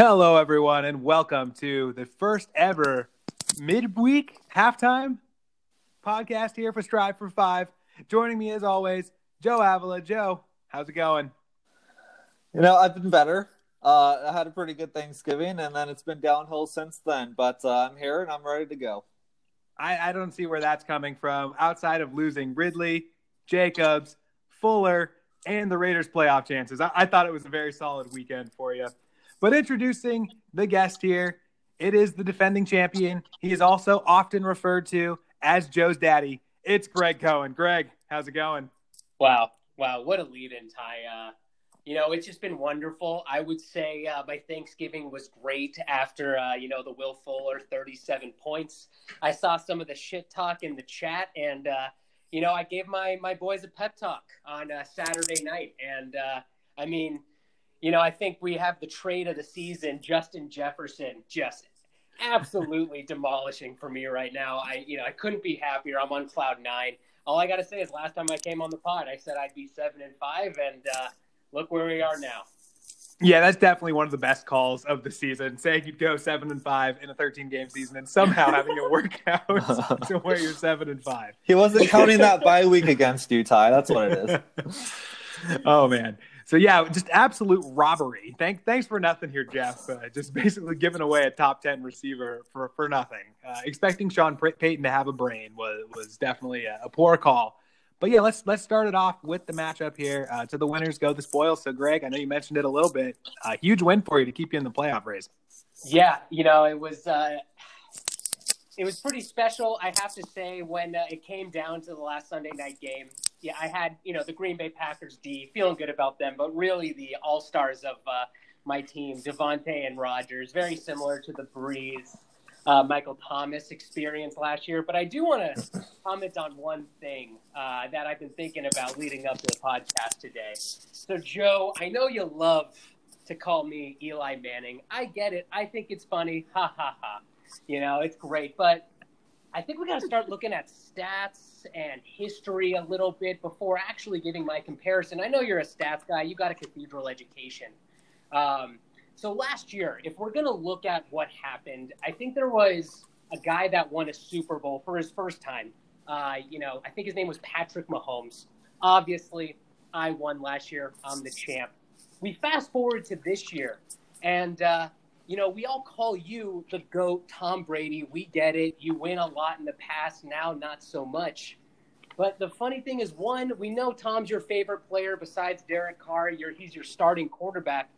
Hello, everyone, and welcome to the first ever midweek halftime podcast here for Strive for Five. Joining me, as always, Joe Avila. Joe, how's it going? You know, I've been better. Uh, I had a pretty good Thanksgiving, and then it's been downhill since then. But uh, I'm here and I'm ready to go. I, I don't see where that's coming from outside of losing Ridley, Jacobs, Fuller, and the Raiders' playoff chances. I, I thought it was a very solid weekend for you. But introducing the guest here, it is the defending champion. He is also often referred to as Joe's daddy. It's Greg Cohen. Greg, how's it going? Wow. Wow. What a lead in, Ty. Uh, you know, it's just been wonderful. I would say uh, my Thanksgiving was great after, uh, you know, the Will Fuller 37 points. I saw some of the shit talk in the chat, and, uh, you know, I gave my, my boys a pep talk on uh, Saturday night. And, uh, I mean, you know, I think we have the trade of the season, Justin Jefferson, just absolutely demolishing for me right now. I, you know, I couldn't be happier. I'm on cloud nine. All I got to say is, last time I came on the pod, I said I'd be seven and five, and uh, look where we are now. Yeah, that's definitely one of the best calls of the season. Saying you'd go seven and five in a 13 game season, and somehow having it work out to where you're seven and five. He wasn't counting that bye week against you, Ty. That's what it is. oh man. So yeah, just absolute robbery. Thank, thanks for nothing here, Jeff. Uh, just basically giving away a top ten receiver for for nothing. Uh, expecting Sean Payton to have a brain was was definitely a, a, poor call. But yeah, let's let's start it off with the matchup here. Uh, to the winners go the spoils. So Greg, I know you mentioned it a little bit. A huge win for you to keep you in the playoff race. Yeah, you know it was uh, it was pretty special. I have to say when uh, it came down to the last Sunday night game yeah, I had you know the Green Bay Packers D, feeling good about them, but really the all stars of uh, my team, Davante and Rodgers, very similar to the Brees, uh, Michael Thomas experience last year. But I do want to comment on one thing uh, that I've been thinking about leading up to the podcast today. So, Joe, I know you love to call me Eli Manning. I get it. I think it's funny. Ha ha ha. You know, it's great, but I think we got to start looking at stats and history a little bit before actually giving my comparison. I know you're a stats guy, you got a cathedral education. Um, so last year, if we're going to look at what happened, I think there was a guy that won a Super Bowl for his first time. Uh, you know, I think his name was Patrick Mahomes. Obviously, I won last year. I'm the champ. We fast forward to this year, and uh, you know, we all call you the GOAT, Tom Brady. We get it. You win a lot in the past, now not so much. But the funny thing is, one, we know Tom's your favorite player besides Derek Carr. He's your starting quarterback.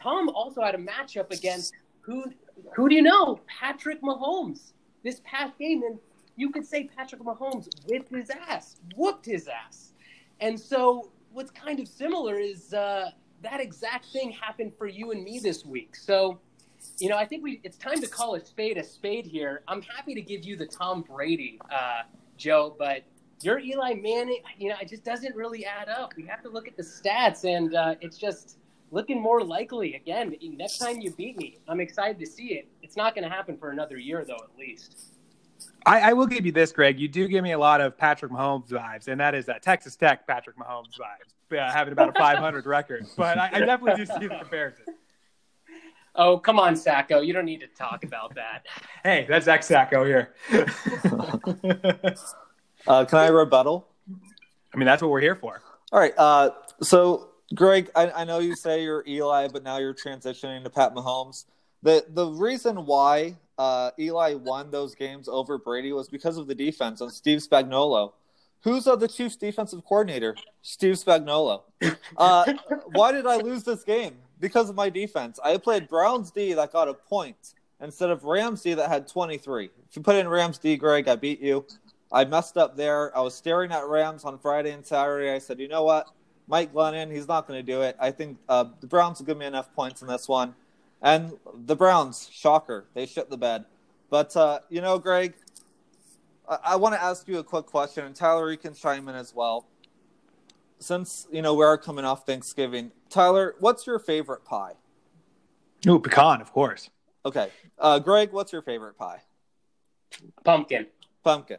Tom also had a matchup against who? Who do you know? Patrick Mahomes. This past game, and you could say Patrick Mahomes whipped his ass, whooped his ass. And so, what's kind of similar is uh, that exact thing happened for you and me this week. So, you know, I think we it's time to call a spade a spade here. I'm happy to give you the Tom Brady, uh, Joe, but your Eli Manning, you know, it just doesn't really add up. We have to look at the stats, and uh, it's just looking more likely. Again, next time you beat me, I'm excited to see it. It's not going to happen for another year, though, at least. I, I, will give you this, Greg. You do give me a lot of Patrick Mahomes vibes, and that is that Texas Tech Patrick Mahomes vibes, uh, having about a 500 record. But I, I, definitely do see the comparison. Oh, come on, Sacco. You don't need to talk about that. hey, that's Zach Sacco here. uh, can I rebuttal? I mean, that's what we're here for. All right. Uh, so, Greg, I, I know you say you're Eli, but now you're transitioning to Pat Mahomes. The the reason why uh, Eli won those games over Brady was because of the defense on Steve Spagnuolo. Who's uh, the Chiefs' defensive coordinator? Steve Spagnuolo. Uh, why did I lose this game? Because of my defense. I played Browns D that got a point instead of Rams D that had 23. If you put in Rams D, Greg, I beat you. I messed up there. I was staring at Rams on Friday and Saturday. I said, you know what? Mike Glennon, he's not going to do it. I think uh, the Browns will give me enough points in this one. And the Browns, shocker, they shit the bed. But uh, you know, Greg, I, I want to ask you a quick question, and Tyler, you can chime in as well. Since you know we are coming off Thanksgiving, Tyler, what's your favorite pie? Ooh, pecan, of course. Okay, uh, Greg, what's your favorite pie? Pumpkin. Pumpkin.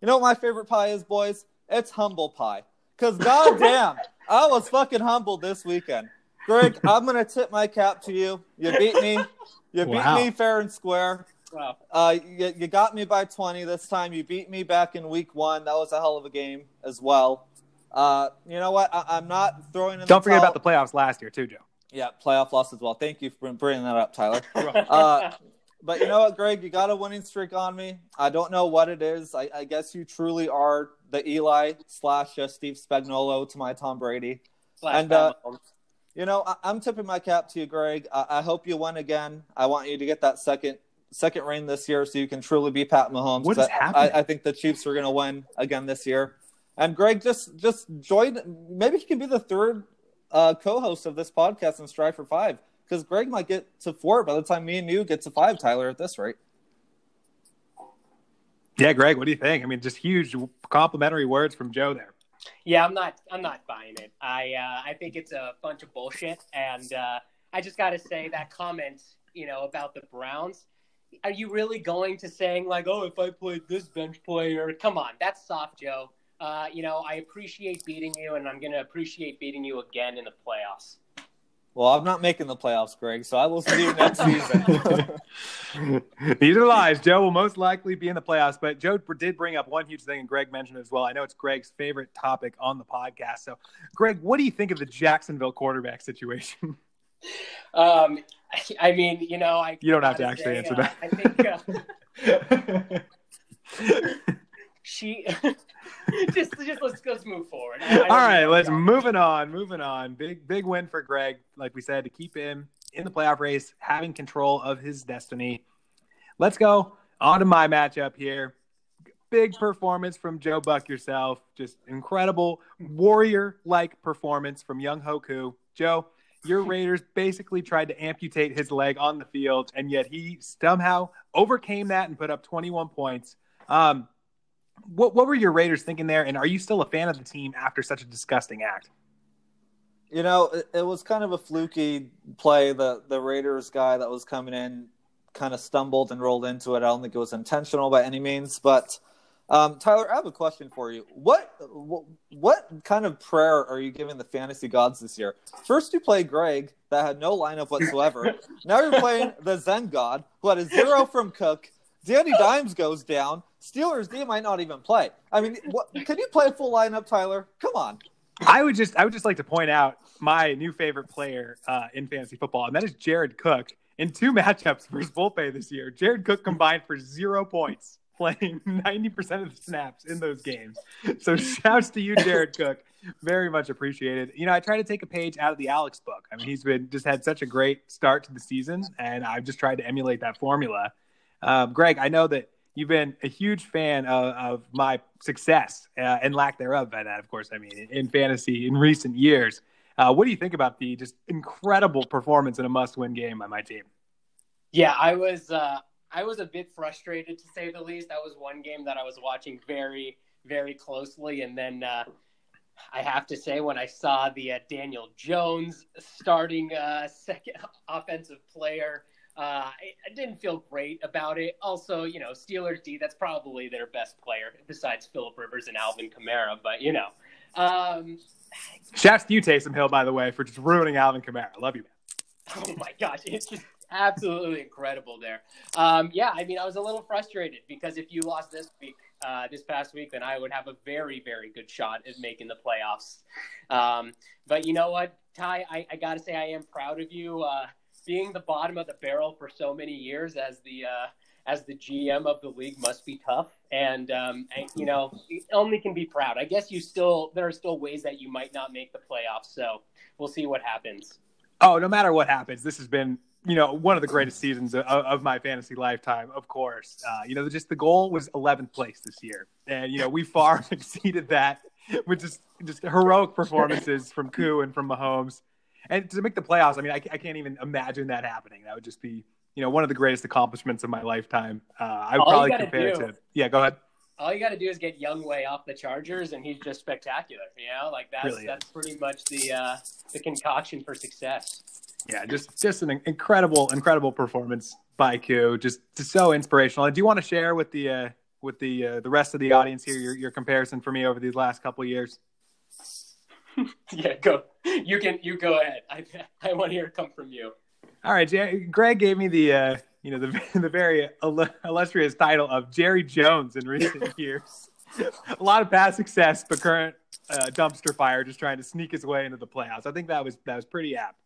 You know what my favorite pie is, boys? It's humble pie. Cause goddamn, I was fucking humbled this weekend. Greg, I'm gonna tip my cap to you. You beat me. You beat Wow. me fair and square. Wow. Uh, you, you got me by 20 this time. You beat me back in week one. That was a hell of a game as well. Uh, you know what? I, I'm not throwing in. Don't the forget towel. about the playoffs last year too, Joe. yeah playoff loss as well. Thank you for bringing that up, Tyler. Uh, but you know what, Greg? You got a winning streak on me. I don't know what it is. I, I guess you truly are the Eli slash uh, Steve Spagnuolo to my Tom Brady. Slash And, uh, Pat Mahomes. You know, I, I'm tipping my cap to you, Greg. I, I hope you win again. I want you to get that second second ring this year, so you can truly be Pat Mahomes. What is I- happening? I, I think the Chiefs are going to win again this year. And Greg, just just join. Maybe he can be the third uh, co-host of this podcast and Strive for Five, because Greg might get to four by the time me and you get to five. Tyler, at this rate. Yeah, Greg, what do you think? I mean, just huge complimentary words from Joe there. Yeah, I'm not. I'm not buying it. I uh, I think it's a bunch of bullshit, and uh, I just got to say that comment, you know, about the Browns. Are you really going to saying like, oh, if I played this bench player? Come on, that's soft, Joe. Uh, you know, I appreciate beating you, and I'm going to appreciate beating you again in the playoffs. Well, I'm not making the playoffs, Greg, so I will see you next season. Neither lies. Joe will most likely be in the playoffs, but Joe did bring up one huge thing, and Greg mentioned it as well. I know it's Greg's favorite topic on the podcast. So, Greg, what do you think of the Jacksonville quarterback situation? Um, I mean, you know, I You don't have to gotta actually say, answer uh, that. I think uh, she just just let's let's move forward. I- I All right, let's moving on. Moving on. Big big win for Greg, like we said, to keep him in the playoff race, having control of his destiny. Let's go on to my matchup here. Big performance from Joe Buck yourself. Just incredible warrior like performance from Younghoe Koo. Joe, your Raiders basically tried to amputate his leg on the field, and yet he somehow overcame that and put up 21 points. Um, what what were your Raiders thinking there? And are you still a fan of the team after such a disgusting act? You know, it, it was kind of a fluky play. The the Raiders guy that was coming in kind of stumbled and rolled into it. I don't think it was intentional by any means. But um, Tyler, I have a question for you. What, what what kind of prayer are you giving the fantasy gods this year? First, you play Greg that had no lineup whatsoever. now you're playing the Zen God who had a zero from Cook. Danny Dimes goes down. Steelers D might not even play. I mean, what, can you play a full lineup, Tyler? Come on. I would just I would just like to point out my new favorite player uh, in fantasy football, and that is Jared Cook. In two matchups versus Volpe this year, Jared Cook combined for zero points, playing ninety percent of the snaps in those games. So shouts to you, Jared Cook. Very much appreciated. You know, I try to take a page out of the Alex book. I mean, he's been just had such a great start to the season, and I've just tried to emulate that formula. Um, Greg, I know that you've been a huge fan of, of my success uh, and lack thereof by that, of course. I mean, in, fantasy in recent years. Uh, what do you think about the just incredible performance in a must-win game by my team? Yeah, I was uh, I was a bit frustrated to say the least. That was one game that I was watching very very closely, and then uh, I have to say when I saw the uh, Daniel Jones starting uh, second offensive player. Uh, I, I didn't feel great about it. Also, you know, Steelers D, that's probably their best player besides Philip Rivers and Alvin Kamara. But, you know, um, Shouts to you, Taysom Hill, by the way, for just ruining Alvin Kamara. Love you, man. Oh my gosh, it's just absolutely incredible there. Um, yeah, I mean, I was a little frustrated because if you lost this week, uh, this past week, then I would have a very, very good shot at making the playoffs. Um, but you know what, Ty, I, I got to say, I am proud of you. Uh, being the bottom of the barrel for so many years as the uh, as the GM of the league must be tough, and um, I, you know, only can be proud. I guess you still there are still ways that you might not make the playoffs, so we'll see what happens. Oh, no matter what happens, this has been you know one of the greatest seasons of, of my fantasy lifetime. Of course, uh, you know just the goal was 11th place this year, and you know we far exceeded that with just just heroic performances from Koo and from Mahomes. And to make the playoffs, I mean, I, I can't even imagine that happening. That would just be, you know, one of the greatest accomplishments of my lifetime. Uh, I would All probably compare it to. Yeah, go ahead. all you got to do is get Younghoe off the Chargers, and he's just spectacular. You know, like that's Really that's pretty much the uh, the concoction for success. Yeah, just just an incredible, incredible performance by Koo. Just, just so inspirational. And do you want to share with the uh, with the uh, the rest of the audience here your, your comparison for me over these last couple of years? yeah, go. You can. You go ahead. I I want to hear it come from you. All right, Greg gave me the uh, you know the the very illustrious title of Jerry Jones in recent years. a lot of past success, but current uh, dumpster fire, just trying to sneak his way into the playoffs. I think that was that was pretty apt.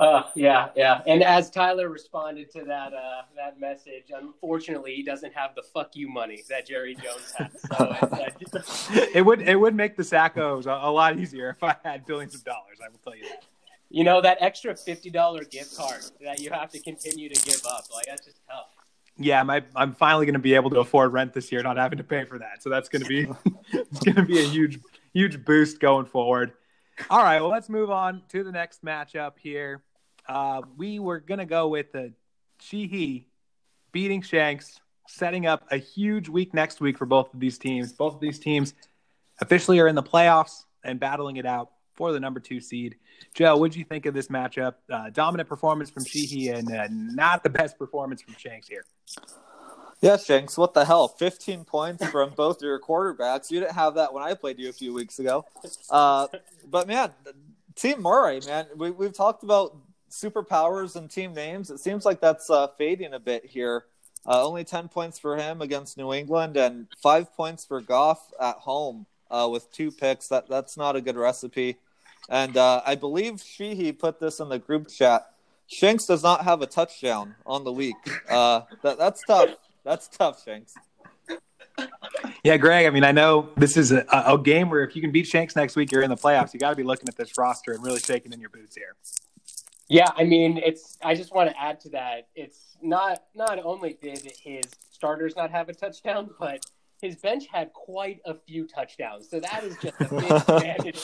Uh, yeah, yeah. And as Tyler responded to that uh, that message, unfortunately, he doesn't have the "fuck you" money that Jerry Jones has. So it, uh, would it would make the Sackos a, a, lot easier if I had billions of dollars. I will tell you that. You know that extra fifty dollar gift card that you have to continue to give up, like that's just tough. Yeah, my, I'm finally going to be able to afford rent this year, not having to pay for that. So that's going to be it's going to be a huge huge boost going forward. All right, well, let's move on to the next matchup here. Uh, we were going to go with the Sheehy beating Shanks, setting up a huge week next week for both of these teams. Both of these teams officially are in the playoffs and battling it out for the number two seed. Joe, what did you think of this matchup? Uh, dominant performance from Sheehy and uh, not the best performance from Shanks here. Yeah, Shanks, what the hell? 15 points from both your quarterbacks. You didn't have that when I played you a few weeks ago. Uh, but, man, Team Murray, man, we, we've talked about superpowers and team names. It seems like that's uh, fading a bit here. Uh, only 10 points for him against New England and five points for Goff at home uh, with two picks. That That's not a good recipe. And uh, I believe Sheehy put this in the group chat. Shanks does not have a touchdown on the week. Uh, that, that's tough. That's tough, Shanks. Yeah, Greg. I mean, I know this is a, a game where if you can beat Shanks next week, you're in the playoffs. You got to be looking at this roster and really shaking in your boots here. Yeah, I mean, it's. I just want to add to that. It's not not only did his starters not have a touchdown, but his bench had quite a few touchdowns. So that is just a big advantage.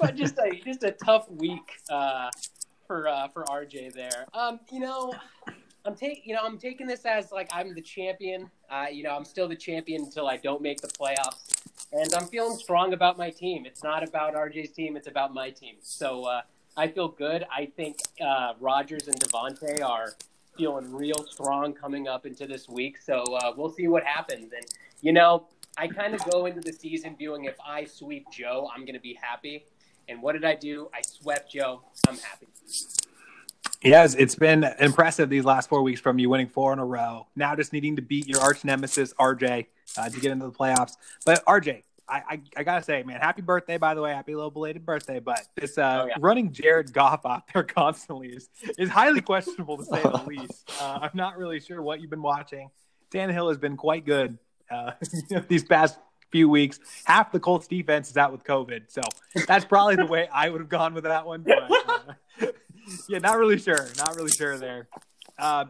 but just a just a tough week uh, for uh, for RJ there. Um, you know, I'm taking you know I'm taking this as like I'm the champion. Uh, you know I'm still the champion until I don't make the playoffs, and I'm feeling strong about my team. It's not about RJ's team; it's about my team. So uh, I feel good. I think uh, Rodgers and Davante are feeling real strong coming up into this week. So uh, we'll see what happens. And you know I kind of go into the season viewing if I sweep Joe, I'm going to be happy. And what did I do? I swept Joe. I'm happy. Yes, it's been impressive these last four weeks from you winning four in a row. Now just needing to beat your arch nemesis RJ uh, to get into the playoffs. But RJ, I, I, I, gotta say, man, happy birthday by the way, happy little belated birthday. But this uh, oh, yeah. running Jared Goff out there constantly is is highly questionable to say the least. Uh, I'm not really sure what you've been watching. Tannehill has been quite good uh, these past few weeks. Half the Colts defense is out with COVID, so that's probably the way I would have gone with that one. But, uh, yeah, not really sure. Not really sure there. Uh,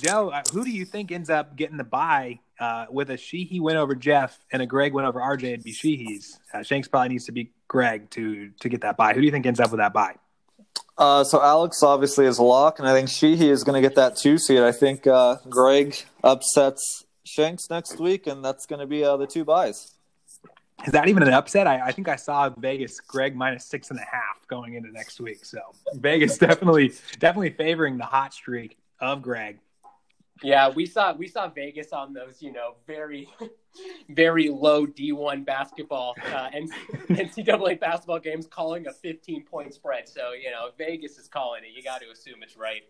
Joe, uh, who do you think ends up getting the bye uh, with a Sheehy win over Jeff and a Greg win over RJ? It'd be Sheehy's. Uh, Shanks probably needs to be Greg to to get that bye. Who do you think ends up with that bye? Uh, so Alex obviously is a lock, and I think Sheehy is going to get that two seed. I think uh, Greg upsets Shanks next week, and that's going to be the two byes. Is that even an upset? I, I, think I saw Vegas Greg minus six and a half going into next week. So Vegas definitely definitely favoring the hot streak of Greg. Yeah, we saw we saw Vegas on those, you know, very very low D one basketball uh, NCAA basketball games, calling a 15 point spread. So you know, Vegas is calling it. You got to assume it's right.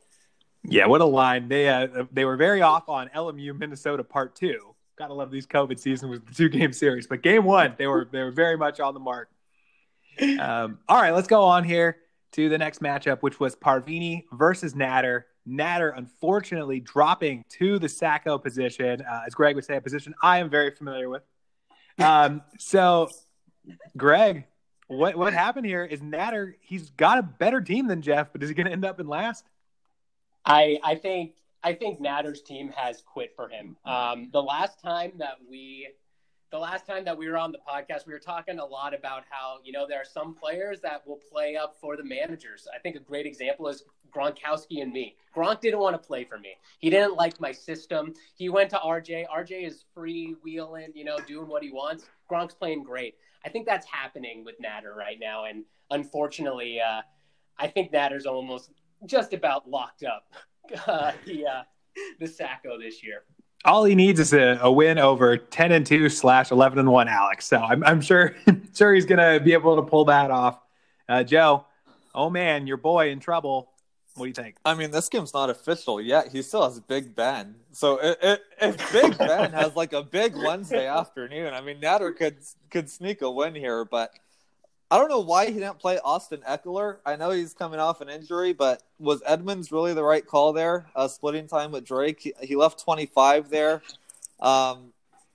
Yeah, what a line! They uh, they were very off on LMU Minnesota part two Gotta love these COVID season with the two game series. But game one, they were they were very much on the mark. Um, all right, let's go on here to the next matchup, which was Parvini versus Natter. Natter, unfortunately, dropping to the Sacco position, uh, as Greg would say, a position I am very familiar with. Um, so, Greg, what what happened here is Natter. He's got a better team than Jeff, but is he going to end up in last? I I think I think Natter's team has quit for him. Um, the last time that we, the last time that we were on the podcast, we were talking a lot about how you know there are some players that will play up for the managers. I think a great example is Gronkowski and me. Gronk didn't want to play for me. He didn't like my system. He went to RJ. RJ is free wheeling, you know, doing what he wants. Gronk's playing great. I think that's happening with Natter right now, and unfortunately, uh, I think Natter's almost just about locked up uh, the uh, the Sacco this year. all he needs is a, a win over 10 and 2 slash 11 and 1 alex so i'm, I'm sure sure he's gonna be able to pull that off uh, joe oh man your boy in trouble what do you think I mean, this game's not official yet. He still has Big Ben. So i i if Big Ben has like a big Wednesday afternoon, I mean, Natter could could sneak a win here. But I don't know why he didn't play Austin Ekeler. I know he's coming off an injury, but was Edmonds really the right call there? Uh, splitting time with Drake, he, he left 25 there. Um,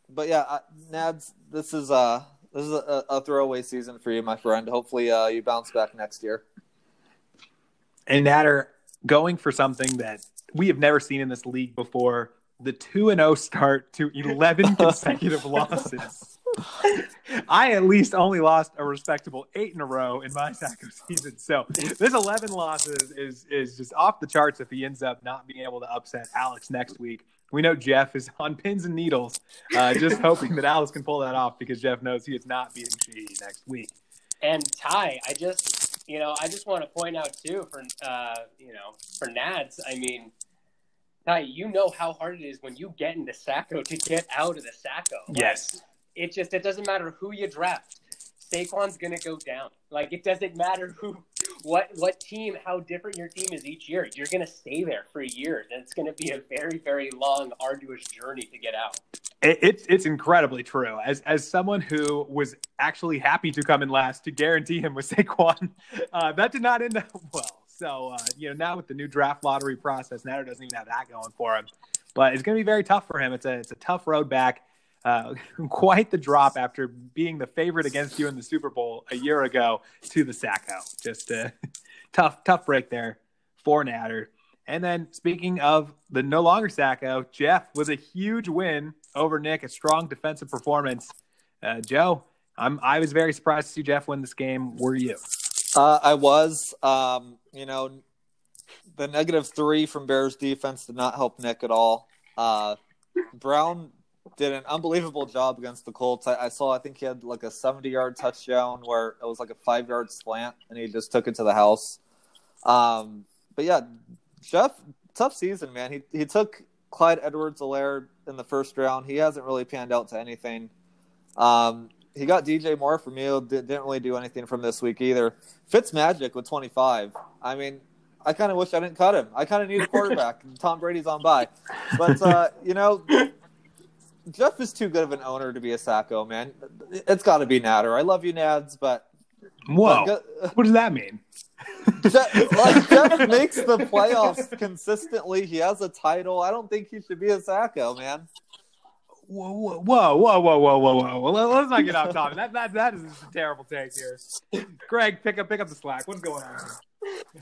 but yeah, uh, Nads, this is uh this is a, a throwaway season for you, my friend. Hopefully, uh, you bounce back next year. and natter going for something that we have never seen in this league before the 2 and 0 start to 11 consecutive losses I at least only lost a respectable eight in a row in my Sacco season. So this 11 losses is is just off the charts if he ends up not being able to upset Alex next week. We know Jeff is on pins and needles, uh, just hoping that Alex can pull that off because Jeff knows he is not beating Sheehy next week. And Ty, I just, you know, I just want to point out too for, uh, you know, for Nads. I mean, Ty, you know how hard it is when you get into Sacco to get out of the Sacco. Like, Yes. It just it doesn't matter who you draft. Saquon's gonna go down. Like it doesn't matter who, what what team, how different your team is each year. You're gonna stay there for years, and it's gonna be a very very long, arduous journey to get out. It, it's it's incredibly true. As as someone who was actually happy to come in last to guarantee him with Saquon, uh, that did not end up well. So uh, you know now with the new draft lottery process, Natter doesn't even have that going for him. But it's going to be very tough for him. It's a it's a tough road back. Uh, quite the drop after being the favorite against you in the Super Bowl a year ago to the Sacco. Just a tough tough break there for Natter. And then speaking of the no longer Sacco, Jeff was a huge win over Nick, a strong defensive performance. Uh, Joe, I'm I was very surprised to see Jeff win this game. Were you? Uh, I was, um, you know, the negative three from Bears defense did not help Nick at all. Uh, Brown did an unbelievable job against the Colts. I, I saw, I think he had like a 70 yard touchdown where it was like a five yard slant and he just took it to the house. Um, but yeah, Jeff, tough season, man. He, he took Clyde Edwards Helaire in the first round. He hasn't really panned out to anything. Um, he got DJ Moore from you. Did, didn't really do anything from this week either. Fitz Magic with 25. I mean, I kind of wish I didn't cut him. I kind of need a quarterback. Tom Brady's on bye, but uh, you know, Jeff is too good of an owner to be a Sacco man. It's got to be Natter. I love you, Nads, but Whoa, but, uh, what does that mean? Jeff, like Jeff makes the playoffs consistently. He has a title. I don't think he should be a Sacco man. Whoa, whoa, whoa, whoa, whoa, whoa, whoa, whoa! Let- Let's not get off topic. That that that is just a terrible take here. Greg, pick up pick up the slack. What's going on?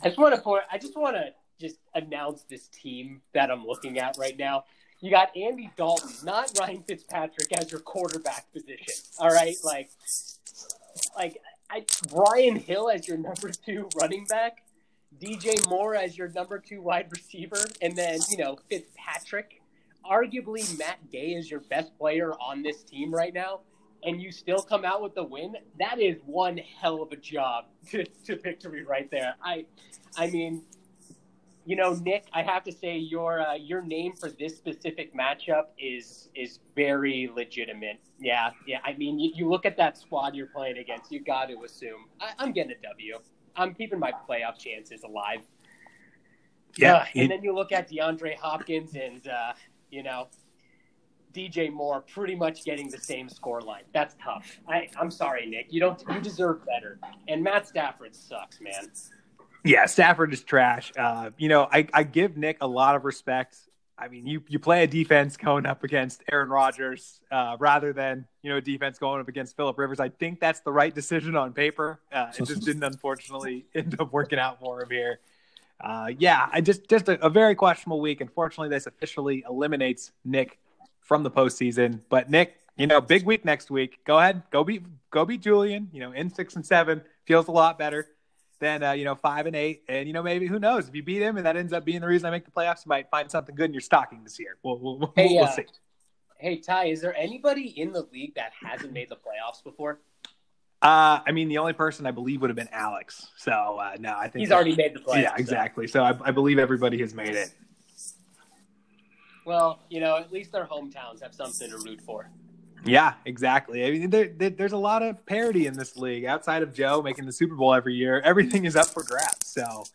I just want to point. I just want to just announce this team that I'm looking at right now. You got Andy Dalton, not Ryan Fitzpatrick, as your quarterback position. All right, like, like I, Brian Hill as your number two running back, DJ Moore as your number two wide receiver, and then you know Fitzpatrick. Arguably, Matt Gay is your best player on this team right now, and you still come out with the win. That is one hell of a job to, to victory right there. I, I mean, you know, Nick, I have to say your uh, your name for this specific matchup is is very legitimate. Yeah, yeah. I mean, you, you look at that squad you're playing against, you got to assume I, I'm getting a W. I'm keeping my playoff chances alive. Yeah, Uh, and then you look at DeAndre Hopkins and uh, you know DJ Moore pretty much getting the same score line. That's tough. I, I'm sorry, Nick. You don't. You deserve better. And Matt Stafford sucks, man. Yeah, Stafford is trash. Uh, you know, I, I give Nick a lot of respect. I mean, you you play a defense going up against Aaron Rodgers uh, rather than you know a defense going up against Philip Rivers. I think that's the right decision on paper. Uh, it just didn't unfortunately end up working out for him here. Uh, yeah, I just just a, a very questionable week. Unfortunately, this officially eliminates Nick from the postseason. But Nick, you know, big week next week. Go ahead, go beat go beat Julian. You know, in six and seven feels a lot better than uh, you know five and eight. And you know, maybe who knows if you beat him and that ends up being the reason I make the playoffs, you might find something good in your stocking this year. We'll we'll, we'll, Hey, we'll uh, see. Hey Ty, is there anybody in the league that hasn't made the playoffs before? Uh, I mean, the only person I believe would have been Alex. So uh, no, I think He's already made the playoffs. yeah, so. exactly. So I, I believe everybody has made it. Well, you know, at least their hometowns have something to root for. Yeah, exactly. I mean, there, there, there's a lot of parity in this league. Outside of Joe making the Super Bowl every year, everything is up for grabs. So,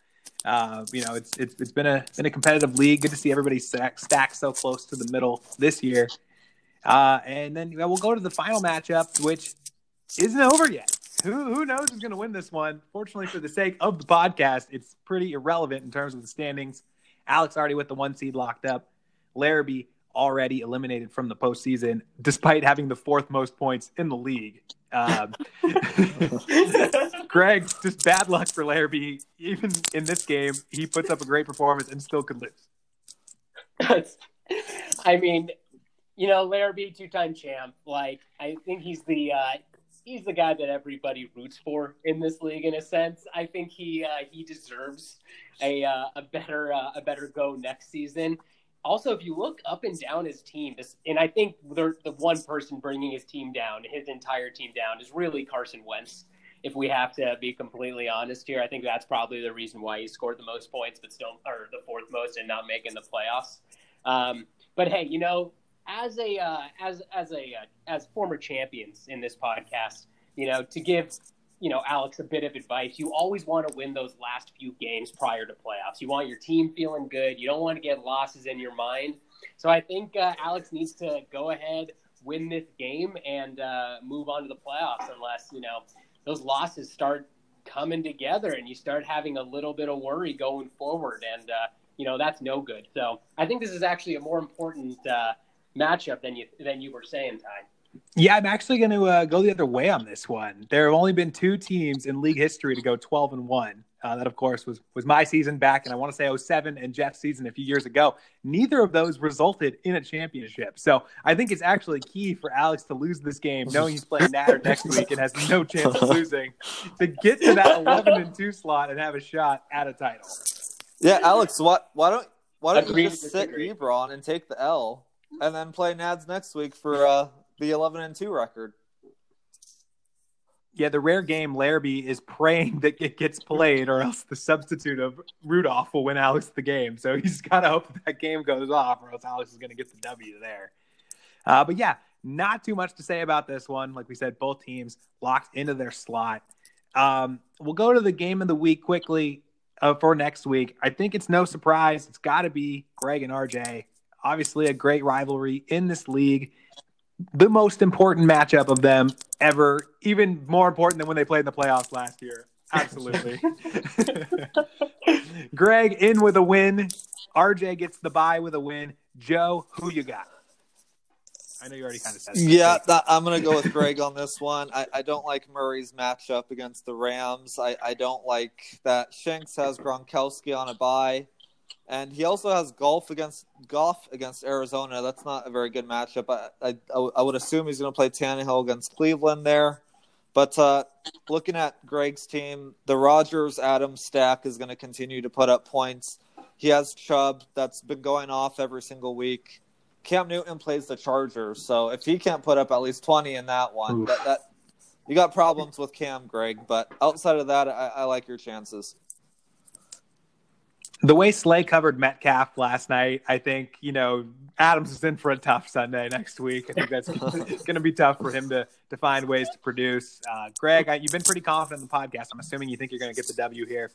uh, you know, it's, it's it's been a been a competitive league. Good to see everybody stack, stacked so close to the middle this year. Uh, and then we'll go to the final matchup, which isn't over yet. Who, who knows who's going to win this one? Fortunately, for the sake of the podcast, it's pretty irrelevant in terms of the standings. Alex already with the one seed locked up. Larrabee already eliminated from the postseason, despite having the fourth most points in the league. Um, Greg, just bad luck for Larrabee. Even in this game, he puts up a great performance and still could lose. I mean, you know, Larrabee, two-time champ. Like, I think he's the uh, he's the guy that everybody roots for in this league. In a sense, I think he uh, he deserves a uh, a better uh, a better go next season also, if you look up and down his team, this, and I think the one person bringing his team down, his entire team down, is really Carson Wentz. If we have to be completely honest here, I think that's probably the reason why he scored the most points, but still, or the fourth most, and not making the playoffs. Um, but hey, you know, as a uh, as as a uh, as former champions in this podcast, you know, to give you know, Alex, a bit of advice. You always want to win those last few games prior to playoffs. You want your team feeling good. You don't want to get losses in your mind. So I think uh, Alex needs to go ahead, win this game, and uh, move on to the playoffs. Unless you know those losses start coming together and you start having a little bit of worry going forward, and uh, you know that's no good. So I think this is actually a more important uh, matchup than you than you were saying, Ty. Yeah, I'm actually going to uh, go the other way on this one. There have only been two teams in league history to go 12 and one. Uh, that, of course, was was my season back, and I want to say 07 and Jeff's season a few years ago. Neither of those resulted in a championship. So I think it's actually key for Alex to lose this game, knowing he's playing Natter next week and has no chance of losing, to get to that 11 and two slot and have a shot at a title. Yeah, Alex, what? Why don't why don't you just sit Ebron and take the L, and then play Nads next week for uh, the 11 and 2 record. Yeah, the rare game Larrabee is praying that it gets played, or else the substitute of Rudolph will win Alex the game. So he's got to hope that, that game goes off, or else Alex is going to get the W there. Uh, but yeah, not too much to say about this one. Like we said, both teams locked into their slot. Um, we'll go to the game of the week quickly uh, for next week. I think it's no surprise. It's got to be Greg and RJ. Obviously, a great rivalry in this league the most important matchup of them ever, even more important than when they played in the playoffs last year. Absolutely. Greg in with a win. RJ gets the bye with a win. Joe, who you got? I know you already kind of said. Yeah, that, I'm going to go with Greg on this one. I, I, don't like Murray's matchup against the Rams. I, I don't like that Shanks has Gronkowski on a bye. And he also has Goff against Goff against Arizona. That's not a very good matchup. I I, I would assume he's going to play Tannehill against Cleveland there. But uh, looking at Greg's team, the Rodgers Adams stack is going to continue to put up points. He has Chubb that's been going off every single week. Cam Newton plays the Chargers, so if he can't put up at least twenty in that one, that, that you got problems with Cam, Greg. But outside of that, I, I like your chances the way Slay covered Metcalf last night, I think you know Adams is in for a tough Sunday next week. I think that's going to be tough for him to to find ways to produce. Uh, Greg, I, you've been pretty confident in the podcast. I'm assuming you think you're going to get the W here.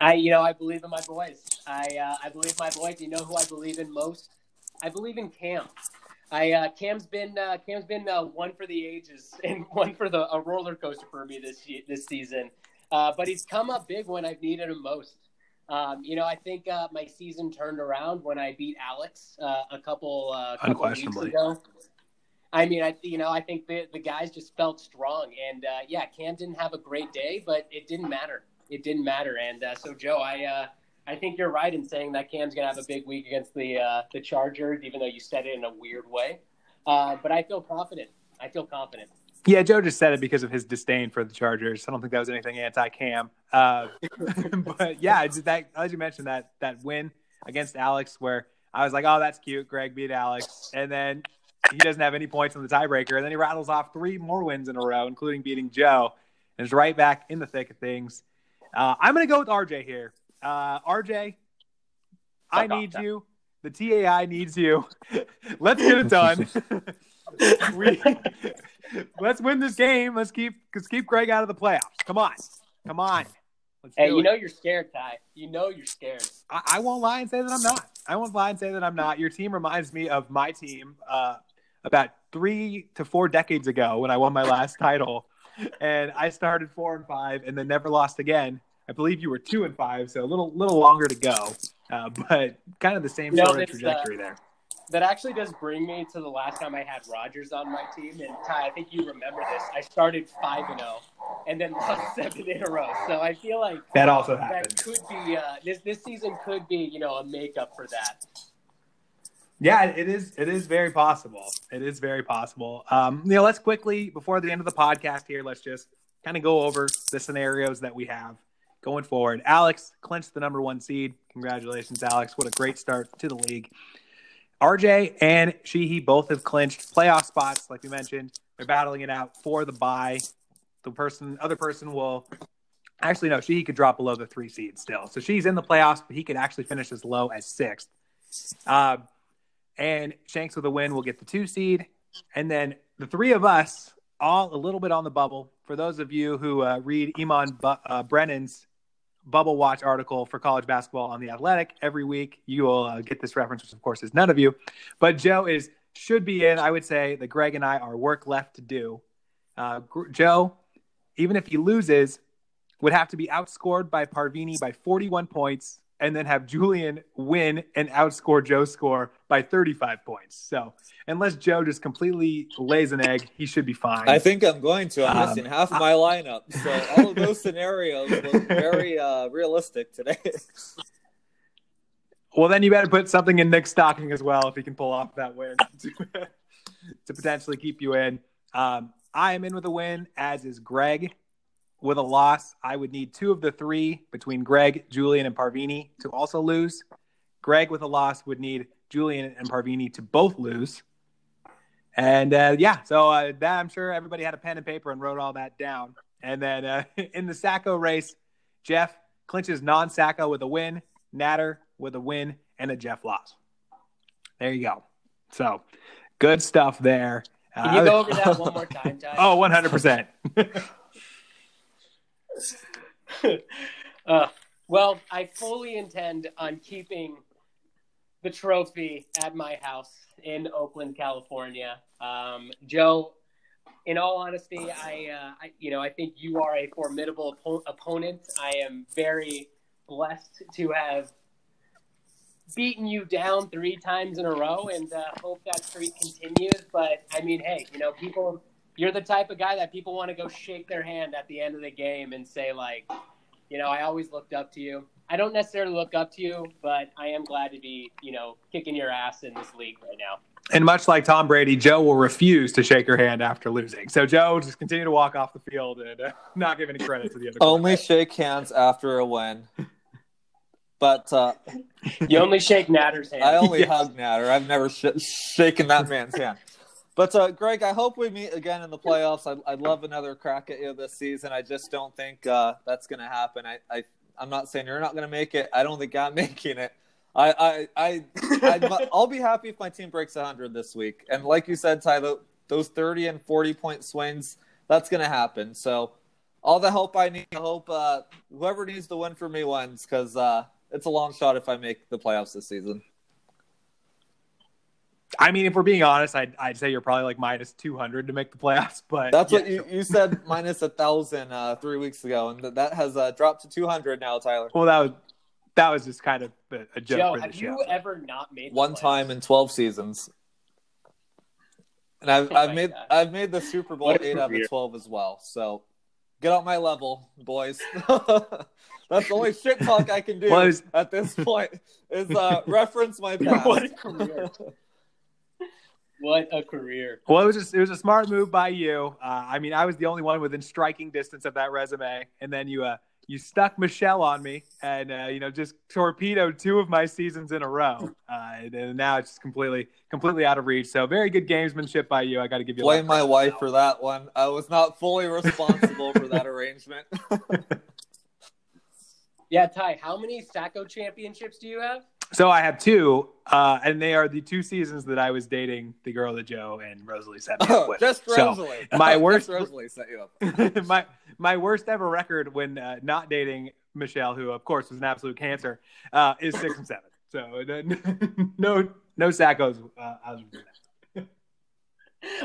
I, you know, I believe in my boys. I, uh, I believe my boys. You know who I believe in most? I believe in Cam. I uh, Cam's been uh, Cam's been uh, one for the ages and one for the a roller coaster for me this this season. Uh, but he's come up big when I've needed him most. Um, you know, I think uh, my season turned around when I beat Alex uh, a couple, uh, couple weeks ago. I mean, I you know, I think the the guys just felt strong, and uh, yeah, Cam didn't have a great day, but it didn't matter. It didn't matter, and uh, so Joe, I uh, I think you're right in saying that Cam's gonna have a big week against the uh, the Chargers, even though you said it in a weird way. Uh, but I feel confident. I feel confident. Yeah, Joe just said it because of his disdain for the Chargers. I don't think that was anything anti-Cam. Uh, but yeah, that as you mentioned that that win against Alex, where I was like, "Oh, that's cute." Greg beat Alex, and then he doesn't have any points in the tiebreaker, and then he rattles off three more wins in a row, including beating Joe, and is right back in the thick of things. Uh, I'm going to go with RJ here. Uh, RJ, I need you The TAI needs you. Let's get it done. we, let's win this game. Let's keep let's keep Greg out of the playoffs. Come on, come on. Let's Hey, you it. know you're scared, Ty. You know you're scared. I, I won't lie and say that I'm not. I won't lie and say that I'm not. Your team reminds me of my team uh, about three to four decades ago when I won my last title, and I started four and five, and then never lost again. I believe you were two and five, so a little little longer to go, uh, but kind of the same No, sort of uh, trajectory there. That actually does bring me to the last time I had Rodgers on my team, and Ty, I think you remember this. I started five and zero, and then lost seven in a row. So I feel like That also that happened. could be uh, this this season could be you know a makeup for that. Yeah, it is. It is very possible. It is very possible. Um, you know, let's quickly before the end of the podcast here. Let's just kind of go over the scenarios that we have going forward. Alex clinched the number one seed. Congratulations, Alex! What a great start to the league. RJ and Sheehy both have clinched playoff spots, like we mentioned. They're battling it out for the bye. The person, other person will actually no. Sheehy could drop below the three seed still, so she's in the playoffs, but he could actually finish as low as sixth. Uh, and Shanks with a win will get the two seed. And then the three of us, all a little bit on the bubble. For those of you who uh, read Eamonn uh, Brennan's Bubble Watch article for college basketball on the Athletic every week, you will uh, get this reference, which of course is none of you. But Joe is should be in. I would say that Greg and I are work left to do. Uh, Joe, even if he loses, would have to be outscored by Parvini by 41 points and then have Julian win and outscore Joe's score by 35 points. So, unless Joe just completely lays an egg, he should be fine. I think I'm going to. I'm Um, missing half of my lineup, so all of those scenarios look very uh, realistic today. well, then you better put something in Nick's stocking as well if he can pull off that win to, to potentially keep you in. Um, I am in with a win, as is Greg. With a loss, I would need two of the three between Greg, Julian, and Parvini to also lose. Greg with a loss would need Julian and Parvini to both lose. And uh, yeah, so uh, that I'm sure everybody had a pen and paper and wrote all that down. And then uh, in the Sacco race, Jeff clinches non Sacco with a win, Natter with a win, and a Jeff loss. There you go. So good stuff there. Can you Uh, go over that one more time, Ty? Oh, 100%. uh, well, I fully intend on keeping the trophy at my house in Oakland, California. Um, Joe, in all honesty, I, uh, I, you know, I think you are a formidable oppo- opponent. I am very blessed to have beaten you down three times in a row, and uh, hope that streak continues. But I mean, hey, you know, people you're the type of guy that people want to go shake their hand at the end of the game and say like you know i always looked up to you i don't necessarily look up to you but i am glad to be you know kicking your ass in this league right now and much like Tom Brady, Joe will refuse to shake her hand after losing. So Joe just continue to walk off the field and uh, not give any credit to the other. Only shake hands after a win. But uh, you only shake natter's hand I only Yes. hug Natter. I've never sh- shaken that man's hand. But uh, Greg, I hope we meet again in the playoffs. I'd, I'd love another crack at you this season. I just don't think uh, that's going to happen. I, I, I'm not saying you're not going to make it. I don't think I'm making it. I, I, I, I'll be happy if my team breaks 100 this week. And like you said, Ty, tho- those 30 and 40 point swings, that's going to happen. So all the help I need, I hope uh, whoever needs to win for me wins because uh, it's a long shot if I make the playoffs this season. I mean, if we're being honest, I'd, I'd say you're probably like minus 200 to make the playoffs. But That's what you, you said minus a thousand uh, three weeks ago, and th- that has uh, dropped to two hundred now, Tyler. Well, that was that was just kind of a, a joke joe for have show. you ever not made the One playoffs? time in twelve seasons, and I've Oh I've made God. I've made the Super Bowl eight out career. of twelve as well. So get on my level, boys. That's the only shit talk I can do Well, was- at this point is uh, reference my past. What a career. what a career Well, it was just it was a smart move by you. Uh, I mean, I was the only one within striking distance of that resume, and then you uh, you stuck Michelle on me, and uh, you know just torpedoed two of my seasons in a row, uh, and, and now it's just completely completely out of reach. So very good gamesmanship by you. I got to give you a lot Blame my wife for that one. I was not fully responsible for that arrangement. yeah ty how many sacco championships do you have So I have two, uh, and they are the two seasons that I was dating the girl that Joe and Rosalie set me up Oh, with. just So, Rosalie. my Just worst- Rosalie set you up. my my worst ever record when uh, not dating Michelle, who of course was an absolute cancer, uh, is six and seven. So no no Sackos. Uh, I was doing that.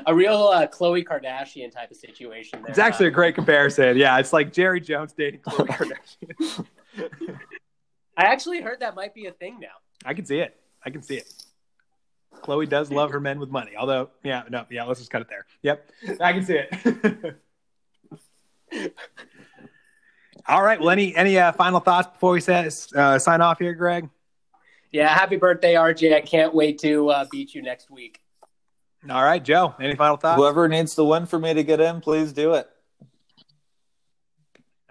A real uh, Khloe Kardashian type of situation. There. It's actually a great comparison. Yeah, it's like Jerry Jones dating Khloe Kardashian. I actually heard that might be a thing now. I can see it. I can see it. Khloe does love her men with money. Although, yeah, no, yeah, let's just cut it there. Yep, I can see it. All right. Well, any any uh, final thoughts before we say, uh, sign off here, Greg? Yeah, happy birthday, RJ. I can't wait to uh, beat you next week. All right, Joe. Any final thoughts? Whoever needs to win for me to get in, please do it.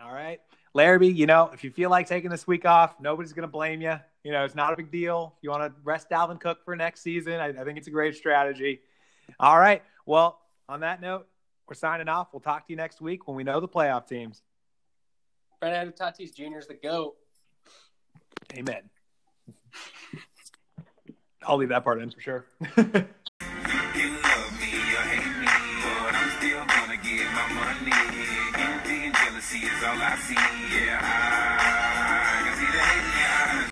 All right, Larrabee. You know, if you feel like taking this week off, nobody's going to blame you. You know, it's not a big deal. You want to rest Dalvin Cook for next season, I, I think it's a great strategy. All right. Well, on that note, we're signing off. We'll talk to you next week when we know the playoff teams. Fernando Tatis Jr. is the GOAT. Amen. I'll leave that part in for sure. see, yeah.